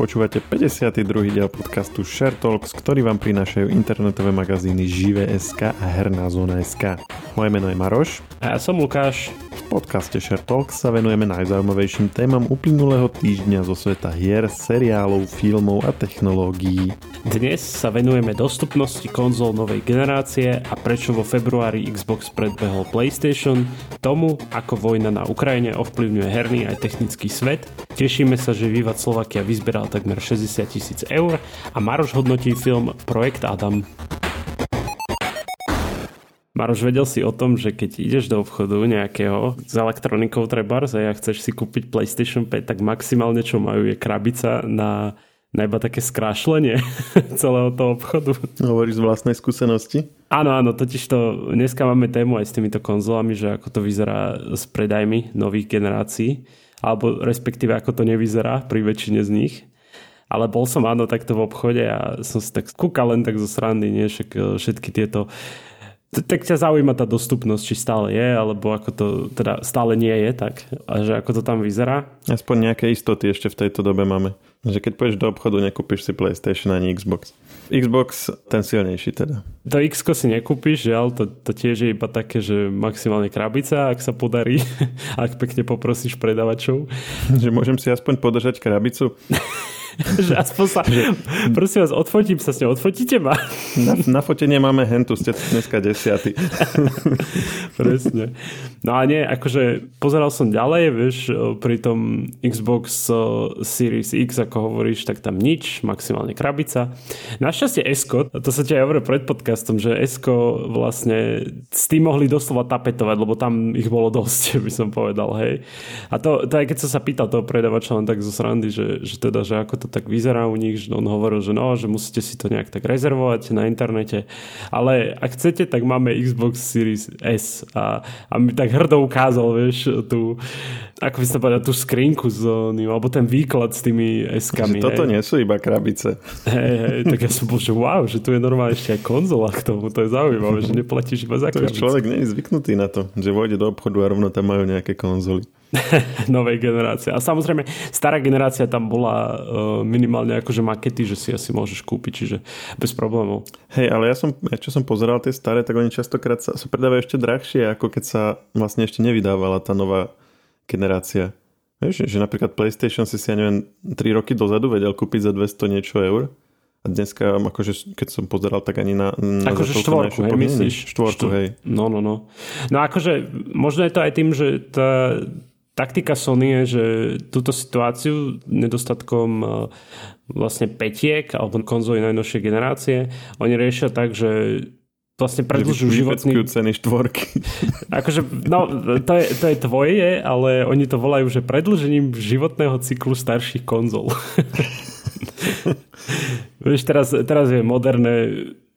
Počúvate 52. diel podcastu Share Talks, ktorý vám prinášajú internetové magazíny Žive.sk a Herná zóna.sk. Moje meno je Maroš. A ja som Lukáš. Podcaste Share Talks sa venujeme najzaujímavejším témam uplynulého týždňa zo sveta hier, seriálov, filmov a technológií. Dnes sa venujeme dostupnosti konzol novej generácie a prečo vo februári Xbox predbehol PlayStation, tomu, ako vojna na Ukrajine ovplyvňuje herný aj technický svet. Tešíme sa, že Vivat Slovakia vyzberal takmer 60 tisíc eur a Maroš hodnotí film Projekt Adam. Maroš, vedel si o tom, že keď ideš do obchodu nejakého s elektronikou trebárs a ja chceš si kúpiť PlayStation 5, tak maximálne čo majú je krabica na, na iba také skrášlenie celého toho obchodu. Hovoríš z vlastnej skúsenosti? Áno, áno, totiž to dneska máme tému aj s týmito konzolami, že ako to vyzerá s predajmi nových generácií alebo respektíve ako to nevyzerá pri väčšine z nich. Ale bol som áno takto v obchode a som si tak kúkal len tak zo strany, nie však e, všetky tieto tak ťa zaujíma tá dostupnosť, či stále je, alebo ako to teda stále nie je, tak a že ako to tam vyzerá. Aspoň nejaké istoty ešte v tejto dobe máme. Že keď pôjdeš do obchodu, nekúpiš si PlayStation ani Xbox. Xbox ten silnejší teda. To X si nekúpiš, žiaľ, to, to tiež je iba také, že maximálne krabica, ak sa podarí, ak pekne poprosíš predavačov. Že môžem si aspoň podržať krabicu. že aspoň sa, prosím vás, odfotím sa s ňou, odfotíte ma? Na, na fotenie máme hentu, ste dneska desiatý. Presne. No a nie, akože pozeral som ďalej, vieš, pri tom Xbox Series X, ako hovoríš, tak tam nič, maximálne krabica. Našťastie Esko, to sa ti aj hovorí pred podcastom, že Esko vlastne s tým mohli doslova tapetovať, lebo tam ich bolo dosť, by som povedal, hej. A to, to aj keď som sa pýtal toho predavača len tak zo srandy, že, že teda, že ako to tak vyzerá u nich, že on hovoril, že no, že musíte si to nejak tak rezervovať na internete, ale ak chcete, tak máme Xbox Series S a, a mi tak hrdo ukázal, vieš, tú, ako by sa povedal, tú skrinku s ním, alebo ten výklad s tými S-kami. Že toto hej. nie sú iba krabice. Hej, hej, tak ja som bol, že wow, že tu je normálne ešte aj konzola k tomu, to je zaujímavé, že neplatíš iba za krabice. Človek nie je zvyknutý na to, že vojde do obchodu a rovno tam majú nejaké konzoly. novej generácie. A samozrejme, stará generácia tam bola uh, minimálne akože makety, že si asi môžeš kúpiť, čiže bez problémov. Hej, ale ja som, čo som pozeral tie staré, tak oni častokrát sa, sa predávajú ešte drahšie, ako keď sa vlastne ešte nevydávala tá nová generácia. Vieš, že napríklad PlayStation si si, ja neviem, 3 roky dozadu vedel kúpiť za 200 niečo eur. A dneska, akože, keď som pozeral, tak ani na... na akože štvorku, hej, myslíš? Štvorku, Štvor... hej. No, no, no. No akože, možno je to aj tým, že tá, taktika Sony je, že túto situáciu nedostatkom e, vlastne petiek alebo konzoli najnovšej generácie, oni riešia tak, že vlastne predlžujú životný... ceny štvorky. Akože, no, to je, to je tvoje, ale oni to volajú, že predlžením životného cyklu starších konzol. Vieš, teraz, teraz je moderné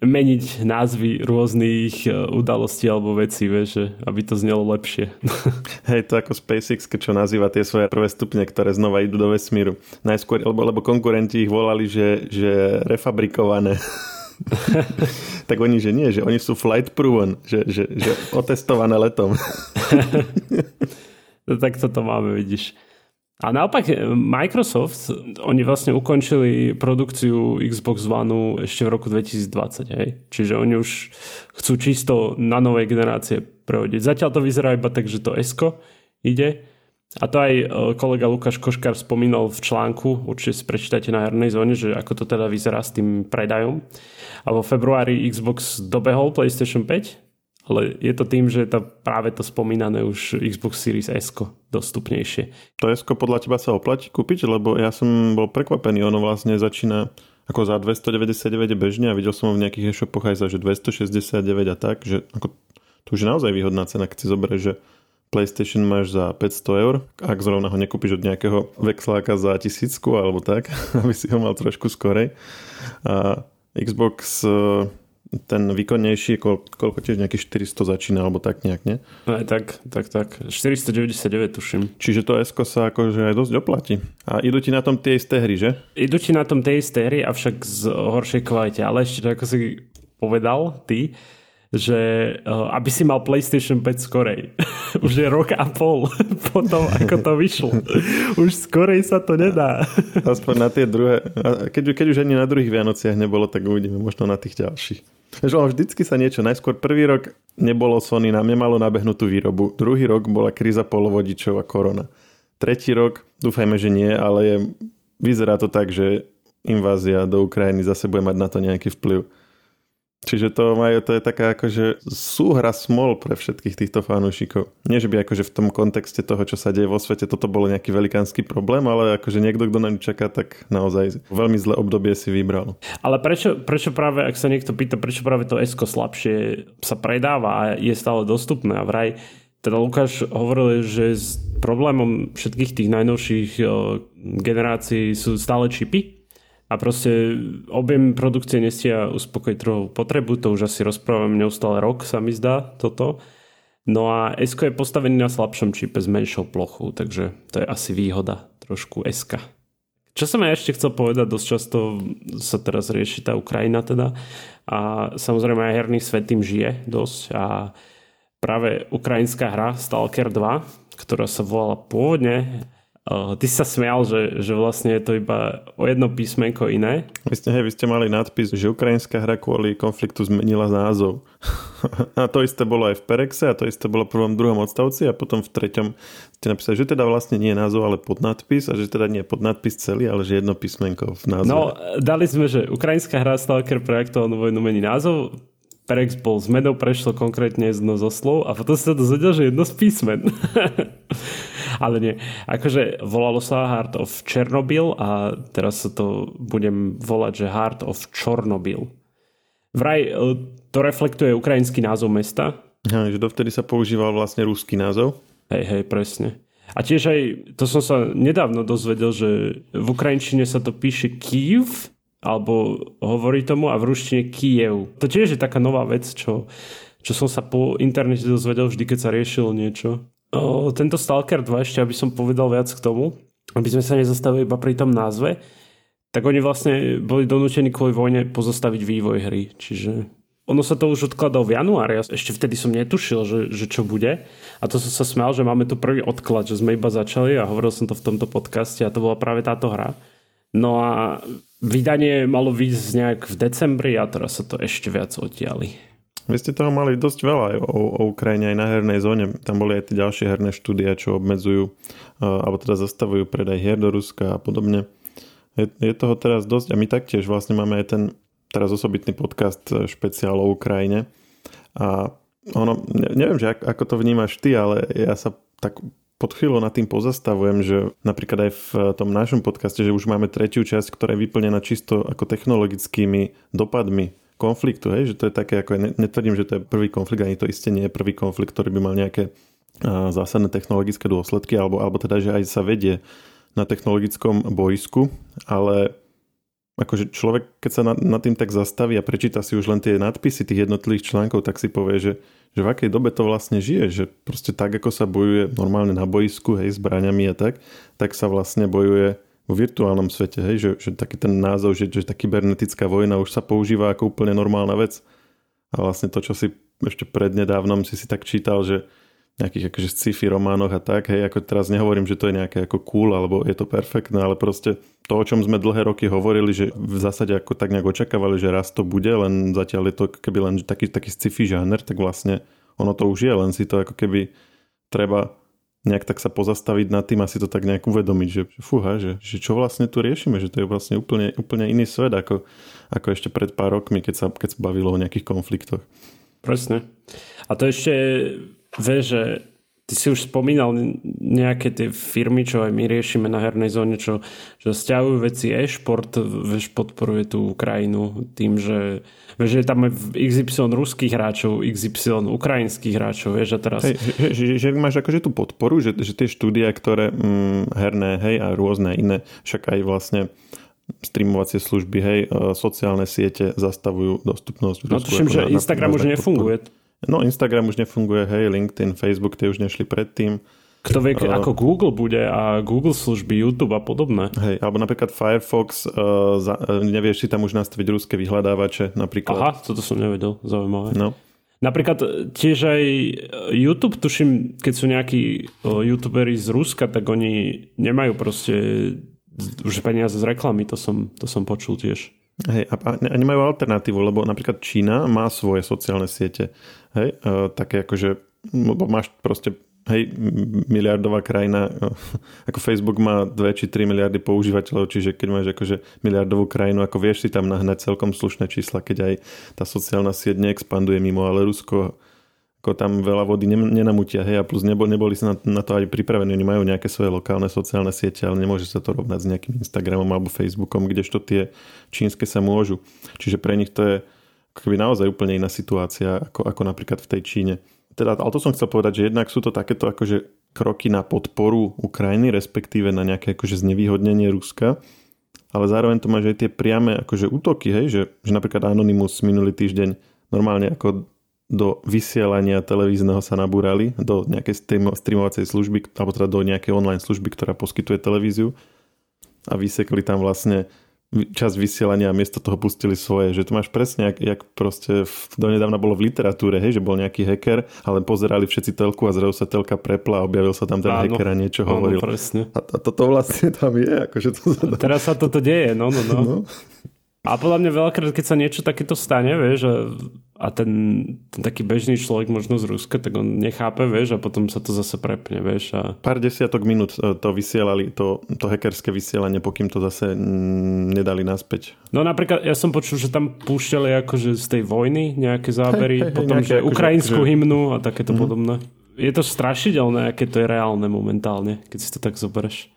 meniť názvy rôznych e, udalostí alebo vecí, vieš, aby to znelo lepšie. Hej, to ako SpaceX, čo nazýva tie svoje prvé stupne, ktoré znova idú do vesmíru. Najskôr, lebo, lebo konkurenti ich volali, že, že refabrikované. tak oni, že nie, že oni sú flight proven, že, že, že otestované letom. no, tak toto máme, vidíš. A naopak eh, Microsoft, oni vlastne ukončili produkciu Xbox One ešte v roku 2020, hej? Čiže oni už chcú čisto na novej generácie prehodiť. Zatiaľ to vyzerá iba tak, že to Esko ide. A to aj eh, kolega Lukáš Koškar spomínal v článku, určite si prečítajte na hernej zóne, že ako to teda vyzerá s tým predajom. A vo februári Xbox dobehol PlayStation 5 ale je to tým, že to práve to spomínané už Xbox Series S dostupnejšie. To S podľa teba sa oplatí kúpiť? Lebo ja som bol prekvapený, ono vlastne začína ako za 299 bežne a videl som ho v nejakých e-shopoch aj za že 269 a tak, že ako, to už je naozaj výhodná cena, keď si zoberieš, že PlayStation máš za 500 eur, ak zrovna ho nekúpiš od nejakého vexláka za tisícku alebo tak, aby si ho mal trošku skorej. A Xbox ten výkonnejší, koľko, koľko tiež nejakých 400 začína, alebo tak nejak, nie? Aj tak, tak, tak. 499 tuším. Čiže to S sa akože aj dosť oplatí. A idú ti na tom tie isté hry, že? Idú ti na tom tie isté hry, avšak z horšej kvalite. Ale ešte ako si povedal ty, že uh, aby si mal PlayStation 5 skorej. už je rok a pol potom, ako to vyšlo. už skorej sa to nedá. Aspoň na tie druhé. Keď, keď už ani na druhých Vianociach nebolo, tak uvidíme možno na tých ďalších. Že vždycky sa niečo, najskôr prvý rok nebolo Sony, nám nemalo nabehnutú výrobu. Druhý rok bola kríza polovodičov a korona. Tretí rok, dúfajme, že nie, ale je, vyzerá to tak, že invázia do Ukrajiny zase bude mať na to nejaký vplyv. Čiže to, majú, to je taká akože súhra smol pre všetkých týchto fanúšikov. Nie, že by akože v tom kontexte toho, čo sa deje vo svete, toto bolo nejaký velikánsky problém, ale akože niekto, kto ňu čaká, tak naozaj veľmi zlé obdobie si vybral. Ale prečo, prečo práve, ak sa niekto pýta, prečo práve to Esko slabšie sa predáva a je stále dostupné a vraj teda Lukáš hovoril, že s problémom všetkých tých najnovších generácií sú stále čipy, a proste objem produkcie nestia uspokojiť trhovú potrebu, to už asi rozprávam neustále rok, sa mi zdá toto. No a S je postavený na slabšom čipe s menšou plochou, takže to je asi výhoda trošku S. Čo som ja ešte chcel povedať, dosť často sa teraz rieši tá Ukrajina teda a samozrejme aj herný svet tým žije dosť a práve ukrajinská hra Stalker 2, ktorá sa volala pôvodne Uh, ty sa smial, že, že vlastne je to iba o jedno písmenko iné. Vy ste, hej, vy ste mali nadpis, že ukrajinská hra kvôli konfliktu zmenila názov. a to isté bolo aj v Perexe a to isté bolo v prvom, druhom odstavci a potom v treťom ste napísali, že teda vlastne nie je názov, ale podnadpis a že teda nie je podnadpis celý, ale že jedno písmenko v názve. No, dali sme, že ukrajinská hra Stalker aktuálnu vojnu mení názov, Perex bol zmenou, prešlo konkrétne jedno zo slov a potom sa dozvedel, že jedno z písmen. Ale nie. Akože volalo sa Heart of Chernobyl a teraz sa to budem volať, že Heart of Čornobyl. Vraj e, to reflektuje ukrajinský názov mesta. Ja, že dovtedy sa používal vlastne ruský názov. Hej, hej, presne. A tiež aj, to som sa nedávno dozvedel, že v ukrajinčine sa to píše Kiev, alebo hovorí tomu a v ruštine Kiev. To tiež je taká nová vec, čo, čo som sa po internete dozvedel vždy, keď sa riešilo niečo. Tento Stalker 2, ešte aby som povedal viac k tomu, aby sme sa nezastavili iba pri tom názve, tak oni vlastne boli donútení kvôli vojne pozostaviť vývoj hry. Čiže ono sa to už odkladalo v januári, ešte vtedy som netušil, že, že čo bude. A to som sa smial, že máme tu prvý odklad, že sme iba začali a hovoril som to v tomto podcaste a to bola práve táto hra. No a vydanie malo výjsť nejak v decembri a teraz sa to ešte viac oddiali. Vy ste toho mali dosť veľa aj o, o Ukrajine aj na hernej zóne. Tam boli aj tie ďalšie herné štúdia, čo obmedzujú alebo teda zastavujú predaj hier do Ruska a podobne. Je, je toho teraz dosť a my taktiež vlastne máme aj ten teraz osobitný podcast e, špeciál o Ukrajine a ono, neviem, že ako, to vnímaš ty, ale ja sa tak pod chvíľou nad tým pozastavujem, že napríklad aj v tom našom podcaste, že už máme tretiu časť, ktorá je vyplnená čisto ako technologickými dopadmi konfliktu, hej, že to je také, ako netvrdím, že to je prvý konflikt, ani to isté nie je prvý konflikt, ktorý by mal nejaké zásadné technologické dôsledky, alebo, alebo teda, že aj sa vedie na technologickom boisku, ale akože človek, keď sa nad, nad tým tak zastaví a prečíta si už len tie nadpisy tých jednotlivých článkov, tak si povie, že, že v akej dobe to vlastne žije, že proste tak, ako sa bojuje normálne na boisku, hej, zbraňami a tak, tak sa vlastne bojuje vo virtuálnom svete, hej, že, že taký ten názov, že, že tá kybernetická vojna už sa používa ako úplne normálna vec. A vlastne to, čo si ešte prednedávnom si si tak čítal, že nejakých akože sci-fi románoch a tak, hej, ako teraz nehovorím, že to je nejaké ako cool, alebo je to perfektné, ale proste to, o čom sme dlhé roky hovorili, že v zásade ako tak nejak očakávali, že raz to bude, len zatiaľ je to keby len taký, taký sci-fi žáner, tak vlastne ono to už je, len si to ako keby treba nejak tak sa pozastaviť nad tým a si to tak nejak uvedomiť, že fúha, že, že čo vlastne tu riešime, že to je vlastne úplne, úplne iný svet ako, ako ešte pred pár rokmi, keď sa, keď sa bavilo o nejakých konfliktoch. Presne. A to ešte vie, že ty si už spomínal nejaké tie firmy, čo aj my riešime na hernej zóne, čo, čo stiahujú veci e-šport, vieš, podporuje tú Ukrajinu tým, že Vieš, že tam je XY ruských hráčov, XY ukrajinských hráčov, vieš, a teraz... Hej, že, že, že máš akože tú podporu, že, že tie štúdia, ktoré mm, herné, hej, a rôzne iné, však aj vlastne streamovacie služby, hej, e, sociálne siete zastavujú dostupnosť. No tuším, že Instagram už nefunguje. No Instagram už nefunguje, hej, LinkedIn, Facebook, tie už nešli predtým. Kto vie, uh, ako Google bude a Google služby, YouTube a podobné. Hej, alebo napríklad Firefox, uh, za, uh, nevieš si tam už nastaviť ruské vyhľadávače napríklad. Aha, toto som nevedel, zaujímavé. No. Napríklad tiež aj YouTube, tuším, keď sú nejakí youtuberi z Ruska, tak oni nemajú proste už peniaze z reklamy, to som, to som počul tiež. Hej, a, a nemajú alternatívu, lebo napríklad Čína má svoje sociálne siete. Hej, e, také akože, máš proste hej, miliardová krajina, e, ako Facebook má 2 či 3 miliardy používateľov, čiže keď máš akože miliardovú krajinu, ako vieš si tam nahnať celkom slušné čísla, keď aj tá sociálna sieť neexpanduje mimo, ale Rusko ako tam veľa vody nenamutia, hej, a plus nebol, neboli sa na, na to aj pripravení, oni majú nejaké svoje lokálne sociálne siete, ale nemôže sa to rovnať s nejakým Instagramom alebo Facebookom, kdežto tie čínske sa môžu. Čiže pre nich to je akoby naozaj úplne iná situácia, ako, ako napríklad v tej Číne. Teda, ale to som chcel povedať, že jednak sú to takéto akože kroky na podporu Ukrajiny, respektíve na nejaké akože znevýhodnenie Ruska, ale zároveň to máš aj tie priame akože útoky, hej, že, že napríklad Anonymous minulý týždeň normálne ako do vysielania televízneho sa nabúrali, do nejakej streamovacej služby, alebo teda do nejakej online služby, ktorá poskytuje televíziu a vysekli tam vlastne čas vysielania a miesto toho pustili svoje. Že to máš presne, jak, jak proste v, donedávna bolo v literatúre, hej, že bol nejaký hacker, ale pozerali všetci telku a zrazu sa telka prepla a objavil sa tam ten áno, hacker a niečo áno, hovoril. Presne. A, a toto vlastne tam je. Akože to sa dá... Teraz sa toto deje, no, no, no. no. A podľa mňa veľakrát, keď sa niečo takéto stane, vieš, a, a ten, ten taký bežný človek možno z Ruska, tak on nechápe, vieš, a potom sa to zase prepne, vieš. A... Pár desiatok minút e, to vysielali, to, to hackerské vysielanie, pokým to zase nedali naspäť. No napríklad, ja som počul, že tam púšťali akože z tej vojny nejaké zábery, hey, hey, potom, nejaké, že akože- ukrajinskú že... hymnu a takéto mm. podobné. Je to strašidelné, aké to je reálne momentálne, keď si to tak zoberieš.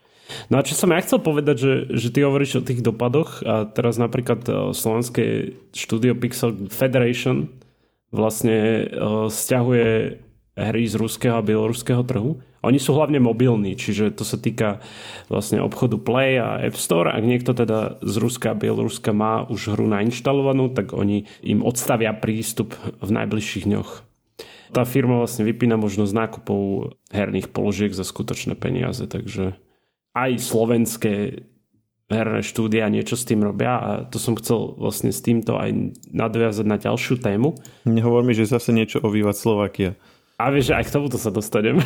No a čo som ja chcel povedať, že, že ty hovoríš o tých dopadoch a teraz napríklad e, slovenské štúdio Pixel Federation vlastne uh, stiahuje hry z ruského a bieloruského trhu. Oni sú hlavne mobilní, čiže to sa týka vlastne obchodu Play a App Store. Ak niekto teda z Ruska a Bieloruska má už hru nainštalovanú, tak oni im odstavia prístup v najbližších dňoch. Tá firma vlastne vypína možnosť nákupov herných položiek za skutočné peniaze, takže aj slovenské herné štúdia niečo s tým robia a to som chcel vlastne s týmto aj nadviazať na ďalšiu tému. Nehovor mi, že zase niečo ovývať Slovakia. A vieš, aj k tomuto sa dostanem.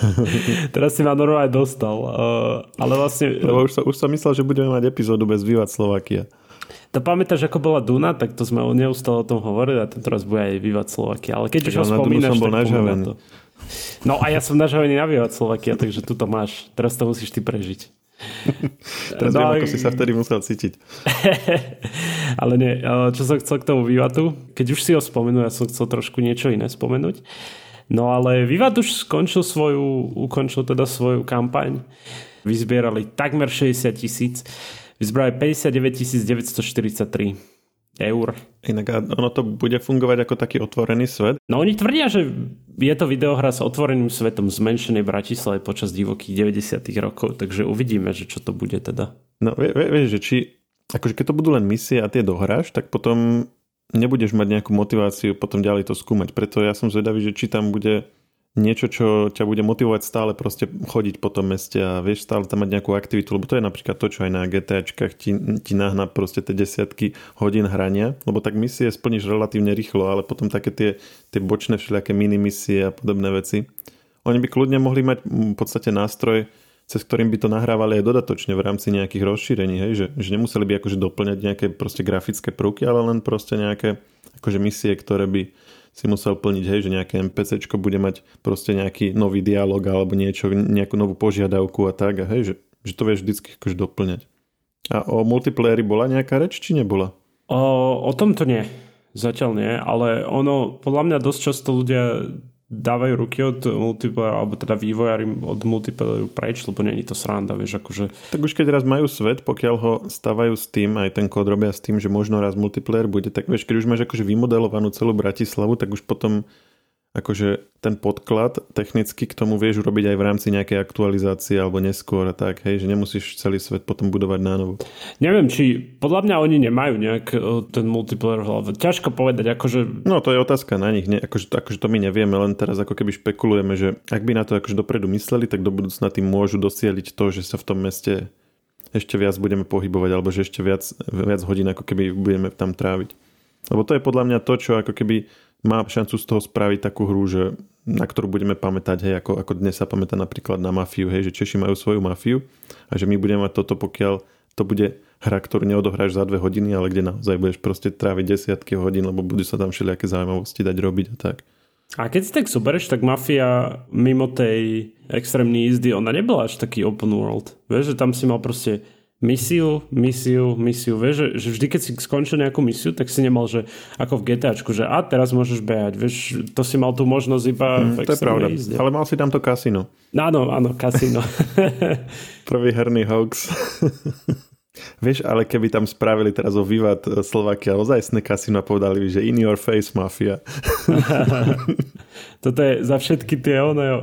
Teraz si ma normálne dostal. Uh, ale vlastne... Lebo už, som, už som myslel, že budeme mať epizódu bez Vývať Slovakia. To pamätáš, ako bola Duna, tak to sme neustále o tom hovorili a tento raz bude aj Vývať Slovakia. Ale keď už ho spomínaš, som bol tak to. No a ja som nažavený na Vivat Slovakia, takže tu to máš. Teraz to musíš ty prežiť. Teraz no, viem, ako si sa vtedy musel cítiť. ale nie, čo som chcel k tomu Vivatu, keď už si ho spomenul, ja som chcel trošku niečo iné spomenúť. No ale Vivat už skončil svoju, ukončil teda svoju kampaň. Vyzbierali takmer 60 tisíc. Vyzbrali 59 943 eur. Inak ono to bude fungovať ako taký otvorený svet? No oni tvrdia, že je to videohra s otvoreným svetom zmenšenej Bratislave počas divokých 90 rokov, takže uvidíme, že čo to bude teda. No vieš, vie, že či, akože keď to budú len misie a tie dohráš, tak potom nebudeš mať nejakú motiváciu potom ďalej to skúmať. Preto ja som zvedavý, že či tam bude niečo, čo ťa bude motivovať stále proste chodiť po tom meste a vieš stále tam mať nejakú aktivitu, lebo to je napríklad to, čo aj na GTAčkách ti, ti nahná proste tie desiatky hodín hrania, lebo tak misie splníš relatívne rýchlo, ale potom také tie, tie bočné všelijaké mini misie a podobné veci. Oni by kľudne mohli mať v podstate nástroj, cez ktorým by to nahrávali aj dodatočne v rámci nejakých rozšírení, hej? Že, že nemuseli by akože doplňať nejaké proste grafické prvky, ale len proste nejaké akože misie, ktoré by si musel plniť, hej, že nejaké NPC bude mať proste nejaký nový dialog alebo niečo, nejakú novú požiadavku a tak, a hej, že, že to vieš vždycky akože doplňať. A o multiplayeri bola nejaká reč, či nebola? O, o tom to nie. Zatiaľ nie, ale ono, podľa mňa dosť často ľudia dávajú ruky od multiplayer, alebo teda vývojári od multiplayeru preč, lebo není to sranda, vieš, akože... Tak už keď raz majú svet, pokiaľ ho stavajú s tým, aj ten kód robia s tým, že možno raz multiplayer bude, tak vieš, keď už máš akože vymodelovanú celú Bratislavu, tak už potom akože ten podklad technicky k tomu vieš urobiť aj v rámci nejakej aktualizácie alebo neskôr a tak, hej, že nemusíš celý svet potom budovať na novo. Neviem, či podľa mňa oni nemajú nejak e, ten multiplayer v hlave. Ťažko povedať, akože... No to je otázka na nich, ne? Akože, akože to my nevieme, len teraz ako keby špekulujeme, že ak by na to akože dopredu mysleli, tak do budúcna tým môžu dosieliť to, že sa v tom meste ešte viac budeme pohybovať, alebo že ešte viac, viac hodín ako keby budeme tam tráviť. Lebo to je podľa mňa to, čo ako keby má šancu z toho spraviť takú hru, že na ktorú budeme pamätať, hej, ako, ako dnes sa pamätá napríklad na mafiu, hej, že Češi majú svoju mafiu a že my budeme mať toto, pokiaľ to bude hra, ktorú neodohráš za dve hodiny, ale kde naozaj budeš proste tráviť desiatky hodín, lebo budú sa tam všelijaké zaujímavosti dať robiť a tak. A keď si tak zoberieš, tak Mafia mimo tej extrémnej jízdy, ona nebola až taký open world. Vieš, že tam si mal proste misiu, misiu, misiu. Vieš, že, že vždy, keď si skončil nejakú misiu, tak si nemal, že ako v GTAčku, že a teraz môžeš behať. Vieš, to si mal tú možnosť iba mm, v To je pravda, jízde. ale mal si tam to kasino. Áno, áno, kasino. Prvý herný hoax. Vieš, ale keby tam spravili teraz o Vivat Slovakia ozajstné kasino a povedali by, že in your face mafia. Toto je za všetky tie one, uh,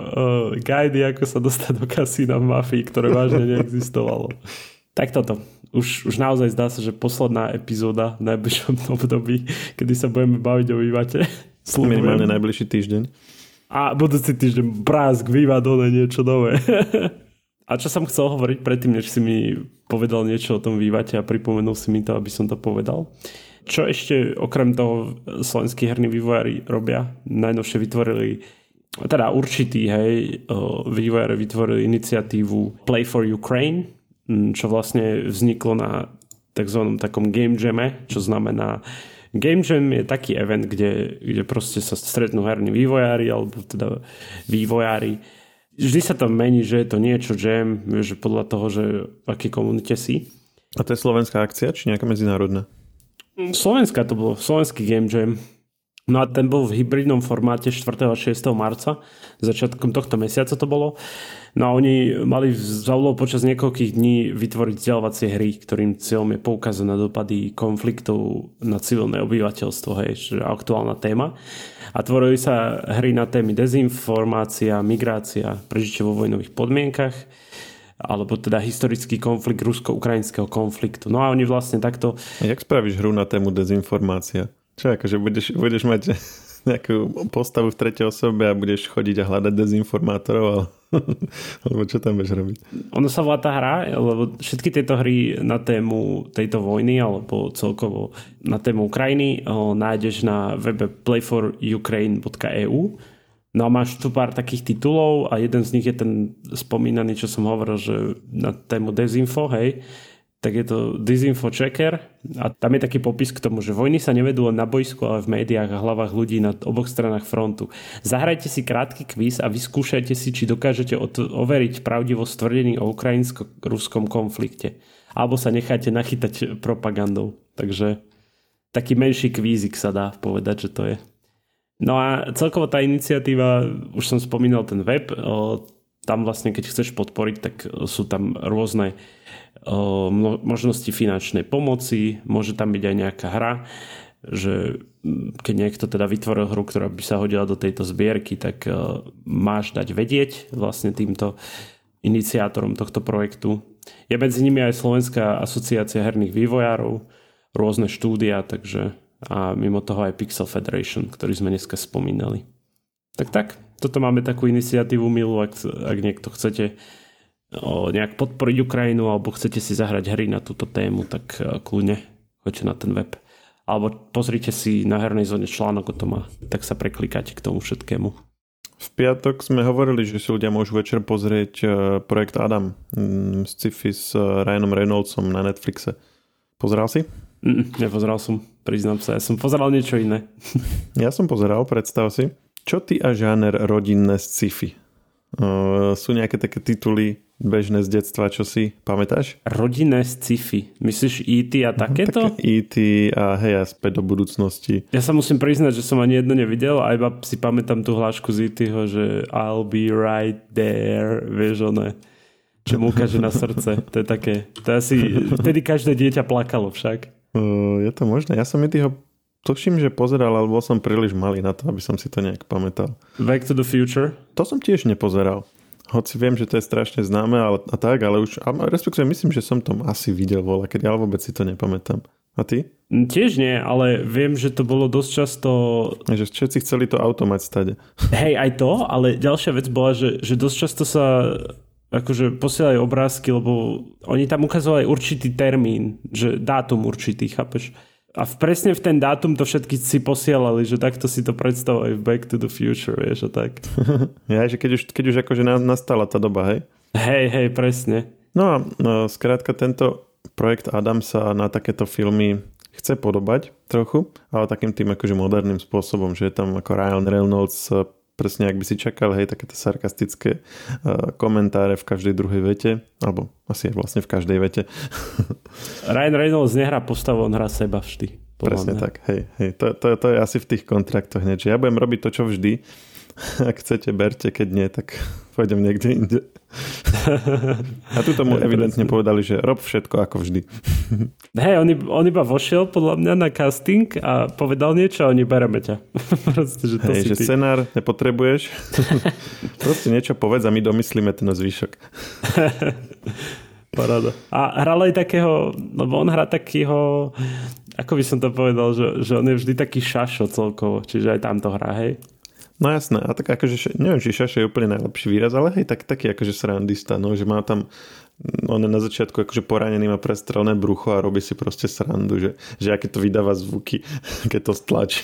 guidy, ako sa dostať do kasína v mafii, ktoré vážne neexistovalo. Tak toto. Už, už naozaj zdá sa, že posledná epizóda v najbližšom období, kedy sa budeme baviť o vývate. Minimálne najbližší týždeň. A budúci týždeň prásk, vývat, one niečo nové. a čo som chcel hovoriť predtým, než si mi povedal niečo o tom vývate a pripomenul si mi to, aby som to povedal. Čo ešte okrem toho slovenskí herní vývojári robia? Najnovšie vytvorili teda určitý, hej, vývojári vytvorili iniciatívu Play for Ukraine, čo vlastne vzniklo na tzv. takom game jame, čo znamená Game Jam je taký event, kde, kde proste sa stretnú herní vývojári alebo teda vývojári. Vždy sa tam mení, že je to niečo jam, že podľa toho, že v akej komunite si. A to je slovenská akcia, či nejaká medzinárodná? Slovenská to bolo, slovenský Game Jam. No a ten bol v hybridnom formáte 4. a 6. marca, začiatkom tohto mesiaca to bolo. No a oni mali za počas niekoľkých dní vytvoriť vzdelávacie hry, ktorým cieľom je poukázať na dopady konfliktov na civilné obyvateľstvo, hej, že aktuálna téma. A tvorili sa hry na témy dezinformácia, migrácia, prežitie vo vojnových podmienkach, alebo teda historický konflikt rusko-ukrajinského konfliktu. No a oni vlastne takto... A jak spravíš hru na tému dezinformácia? Čo, akože budeš, budeš mať nejakú postavu v tretej osobe a budeš chodiť a hľadať dezinformátorov, alebo čo tam budeš robiť? Ono sa volá tá hra, lebo všetky tieto hry na tému tejto vojny, alebo celkovo na tému Ukrajiny, nájdeš na webe playforukraine.eu No a máš tu pár takých titulov a jeden z nich je ten spomínaný, čo som hovoril, že na tému dezinfo, hej, tak je to Disinfo Checker a tam je taký popis k tomu, že vojny sa nevedú len na bojsku, ale v médiách a hlavách ľudí na oboch stranách frontu. Zahrajte si krátky kvíz a vyskúšajte si, či dokážete overiť pravdivosť tvrdení o ukrajinsko-ruskom konflikte. Alebo sa necháte nachytať propagandou. Takže taký menší kvízik sa dá povedať, že to je. No a celkovo tá iniciatíva, už som spomínal ten web, tam vlastne keď chceš podporiť, tak sú tam rôzne možnosti finančnej pomoci, môže tam byť aj nejaká hra, že keď niekto teda vytvoril hru, ktorá by sa hodila do tejto zbierky, tak máš dať vedieť vlastne týmto iniciátorom tohto projektu. Je medzi nimi aj Slovenská asociácia herných vývojárov, rôzne štúdia, takže a mimo toho aj Pixel Federation, ktorý sme dneska spomínali. Tak tak, toto máme takú iniciatívu milú, ak, ak niekto chcete o, nejak podporiť Ukrajinu alebo chcete si zahrať hry na túto tému, tak e, kľudne choďte na ten web. Alebo pozrite si na hernej zóne článok o tom a tak sa preklikáte k tomu všetkému. V piatok sme hovorili, že si ľudia môžu večer pozrieť e, projekt Adam z sci-fi s e, Ryanom Reynoldsom na Netflixe. Pozeral si? Mm, nepozeral som, priznám sa. Ja som pozeral niečo iné. ja som pozeral, predstav si. Čo ty a žáner rodinné sci-fi? Uh, sú nejaké také tituly bežné z detstva, čo si pamätáš? Rodinné sci-fi. Myslíš E.T. a takéto? Také E.T. a hej, a späť do budúcnosti. Ja sa musím priznať, že som ani jedno nevidel a iba si pamätám tú hlášku z E.T.ho, že I'll be right there, vieš, one čo mu ukáže na srdce. To je také, to je asi, vtedy každé dieťa plakalo však. Uh, je to možné. Ja som E.T.ho tuším, že pozeral, ale bol som príliš malý na to, aby som si to nejak pamätal. Back to the Future? To som tiež nepozeral. Hoci viem, že to je strašne známe ale, a tak, ale už, a respektíve myslím, že som to asi videl voľa, keď ale vôbec si to nepamätám. A ty? Mm, tiež nie, ale viem, že to bolo dosť často... Že všetci chceli to automať stade. Hej, aj to, ale ďalšia vec bola, že, že dosť často sa akože posielajú obrázky, lebo oni tam ukazovali určitý termín, že dátum určitý, chápeš? A v, presne v ten dátum to všetky si posielali, že takto si to predstavujú v Back to the Future, vieš, a tak. ja, že keď už, keď už akože nastala tá doba, hej? Hej, hej, presne. No a no, skrátka tento projekt Adam sa na takéto filmy chce podobať trochu, ale takým tým akože moderným spôsobom, že je tam ako Ryan Reynolds presne ak by si čakal, hej, takéto sarkastické uh, komentáre v každej druhej vete, alebo asi vlastne v každej vete. Ryan Reynolds nehrá postavu, on hrá seba vždy. Presne mňa. tak, hej, hej. To, to, to je asi v tých kontraktoch že ja budem robiť to, čo vždy, ak chcete, berte, keď nie, tak pôjdem niekde inde. A tu tomu evidentne povedali, že rob všetko ako vždy. Hej, on, on iba vošiel podľa mňa na casting a povedal niečo a oni bereme ťa. Proste, že to Hej, že ty. scenár nepotrebuješ. Proste niečo povedz a my domyslíme ten zvyšok. Paráda. A hral aj takého, lebo on hrá takého, ako by som to povedal, že, že on je vždy taký šašo celkovo, čiže aj tam to hrá, hej? No jasné, a tak akože, neviem, či šaše je úplne najlepší výraz, ale hej, tak, taký akože srandista, no, že má tam, on je na začiatku akože poranený, má prestrelné brucho a robí si proste srandu, že, že aké to vydáva zvuky, keď to stlačí.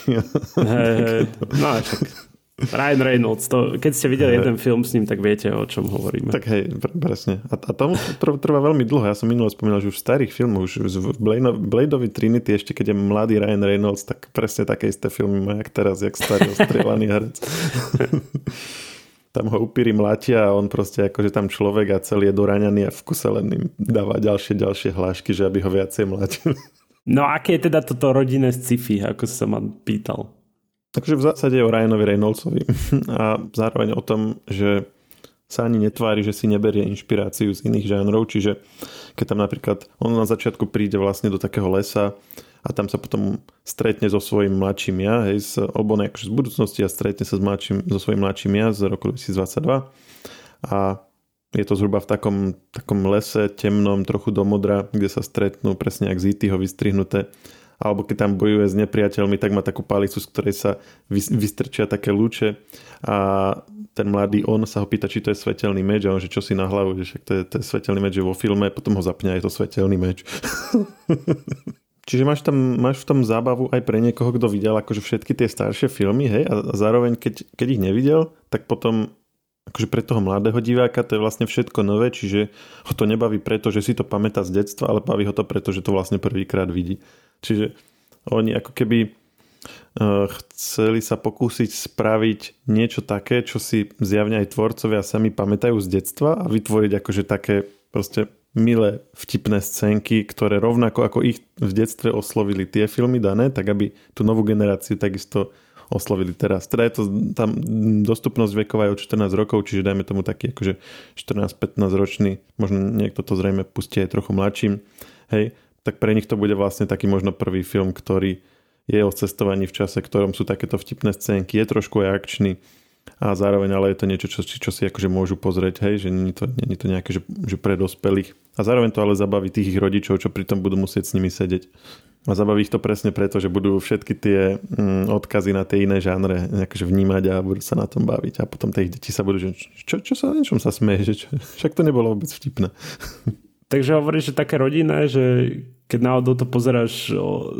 Hej, hej, no však Ryan Reynolds, to, keď ste videli jeden film s ním, tak viete, o čom hovoríme. Tak hej, presne. A, a tomu trvá veľmi dlho. Ja som minule spomínal, že už v starých filmoch, už v Bladeovi Trinity, ešte keď je mladý Ryan Reynolds, tak presne také isté filmy má, jak teraz, jak starý ostrelaný herec. tam ho upíri mlatia a on proste akože tam človek a celý je doraňaný a v kuse len im dáva ďalšie, ďalšie hlášky, že aby ho viacej mlatil. No aké je teda toto rodinné sci-fi, ako sa ma pýtal? Takže v zásade o Ryanovi Reynoldsovi a zároveň o tom, že sa ani netvári, že si neberie inšpiráciu z iných žánrov, čiže keď tam napríklad on na začiatku príde vlastne do takého lesa a tam sa potom stretne so svojím mladším ja, hej, z obonej akože z budúcnosti a stretne sa s mladším, so svojím mladším ja z roku 2022 a je to zhruba v takom, takom lese temnom, trochu do modra, kde sa stretnú presne jak z ho vystrihnuté alebo keď tam bojuje s nepriateľmi, tak má takú palicu, z ktorej sa vystrčia také lúče a ten mladý on sa ho pýta, či to je svetelný meč a on, že čo si na hlavu, že však to je, to je svetelný meč vo filme, potom ho zapne a je to svetelný meč. Čiže máš, tam, máš v tom zábavu aj pre niekoho, kto videl akože všetky tie staršie filmy, hej, a zároveň keď, keď ich nevidel, tak potom akože pre toho mladého diváka to je vlastne všetko nové, čiže ho to nebaví preto, že si to pamätá z detstva, ale baví ho to preto, že to vlastne prvýkrát vidí. Čiže oni ako keby e, chceli sa pokúsiť spraviť niečo také, čo si zjavne aj tvorcovia sami pamätajú z detstva a vytvoriť akože také proste milé vtipné scénky, ktoré rovnako ako ich v detstve oslovili tie filmy dané, tak aby tú novú generáciu takisto oslovili teraz. Teda je to tam dostupnosť veková je od 14 rokov, čiže dajme tomu taký akože 14-15 ročný, možno niekto to zrejme pustí aj trochu mladším. Hej, tak pre nich to bude vlastne taký možno prvý film, ktorý je o cestovaní v čase, ktorom sú takéto vtipné scénky, je trošku aj akčný a zároveň ale je to niečo, čo, čo si akože môžu pozrieť, hej, že nie je to, nie je to nejaké, že, že pre dospelých. A zároveň to ale zabaví tých ich rodičov, čo pritom budú musieť s nimi sedieť. A zabaví ich to presne preto, že budú všetky tie mm, odkazy na tie iné žánre akože vnímať a budú sa na tom baviť. A potom tie deti sa budú, že čo, čo sa, niečom sa smeje, že čo, však to nebolo vôbec vtipné. Takže hovoríš, že také rodinné, že keď náhodou to pozeráš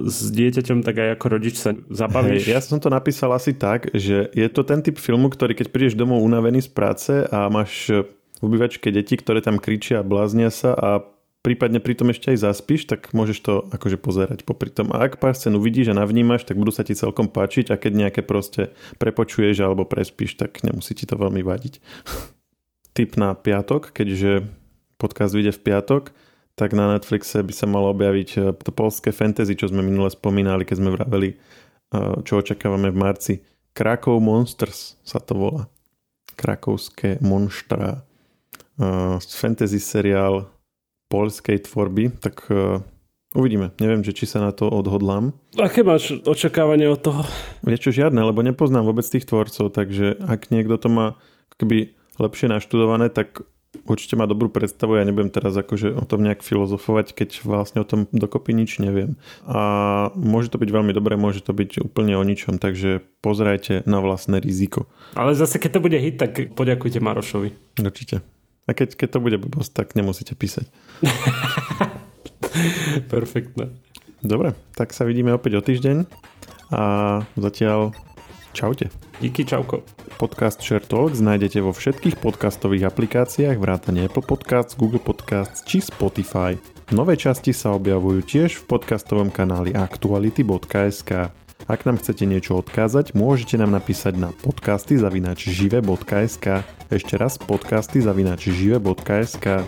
s dieťaťom, tak aj ako rodič sa zabavíš. Hey, ja som to napísal asi tak, že je to ten typ filmu, ktorý keď prídeš domov unavený z práce a máš v obývačke deti, ktoré tam kričia a bláznia sa a prípadne pritom ešte aj zaspíš, tak môžeš to akože pozerať popri tom. A ak pár scén uvidíš a navnímaš, tak budú sa ti celkom páčiť a keď nejaké proste prepočuješ alebo prespíš, tak nemusí ti to veľmi vadiť. Tip na piatok, keďže podcast vyjde v piatok, tak na Netflixe by sa malo objaviť eh, to polské fantasy, čo sme minule spomínali, keď sme vraveli, eh, čo očakávame v marci. Krakow Monsters sa to volá. Krakovské monštra. Eh, fantasy seriál polskej tvorby, tak uvidíme. Neviem, že či sa na to odhodlám. Aké máš očakávanie od toho? Vieš čo, žiadne, lebo nepoznám vôbec tých tvorcov, takže ak niekto to má keby lepšie naštudované, tak určite má dobrú predstavu, ja nebudem teraz akože o tom nejak filozofovať, keď vlastne o tom dokopy nič neviem. A môže to byť veľmi dobré, môže to byť úplne o ničom, takže pozerajte na vlastné riziko. Ale zase keď to bude hit, tak poďakujte Marošovi. Určite. A keď, keď to bude blbosť, tak nemusíte písať. Perfektné. Dobre, tak sa vidíme opäť o týždeň a zatiaľ čaute. Díky, čauko. Podcast Share Talks nájdete vo všetkých podcastových aplikáciách vrátane Apple Podcasts, Google Podcasts či Spotify. Nové časti sa objavujú tiež v podcastovom kanáli aktuality.sk. Ak nám chcete niečo odkázať, môžete nám napísať na podcasty zavinač žive.sk. Ešte raz podcasty zavinač žive.sk.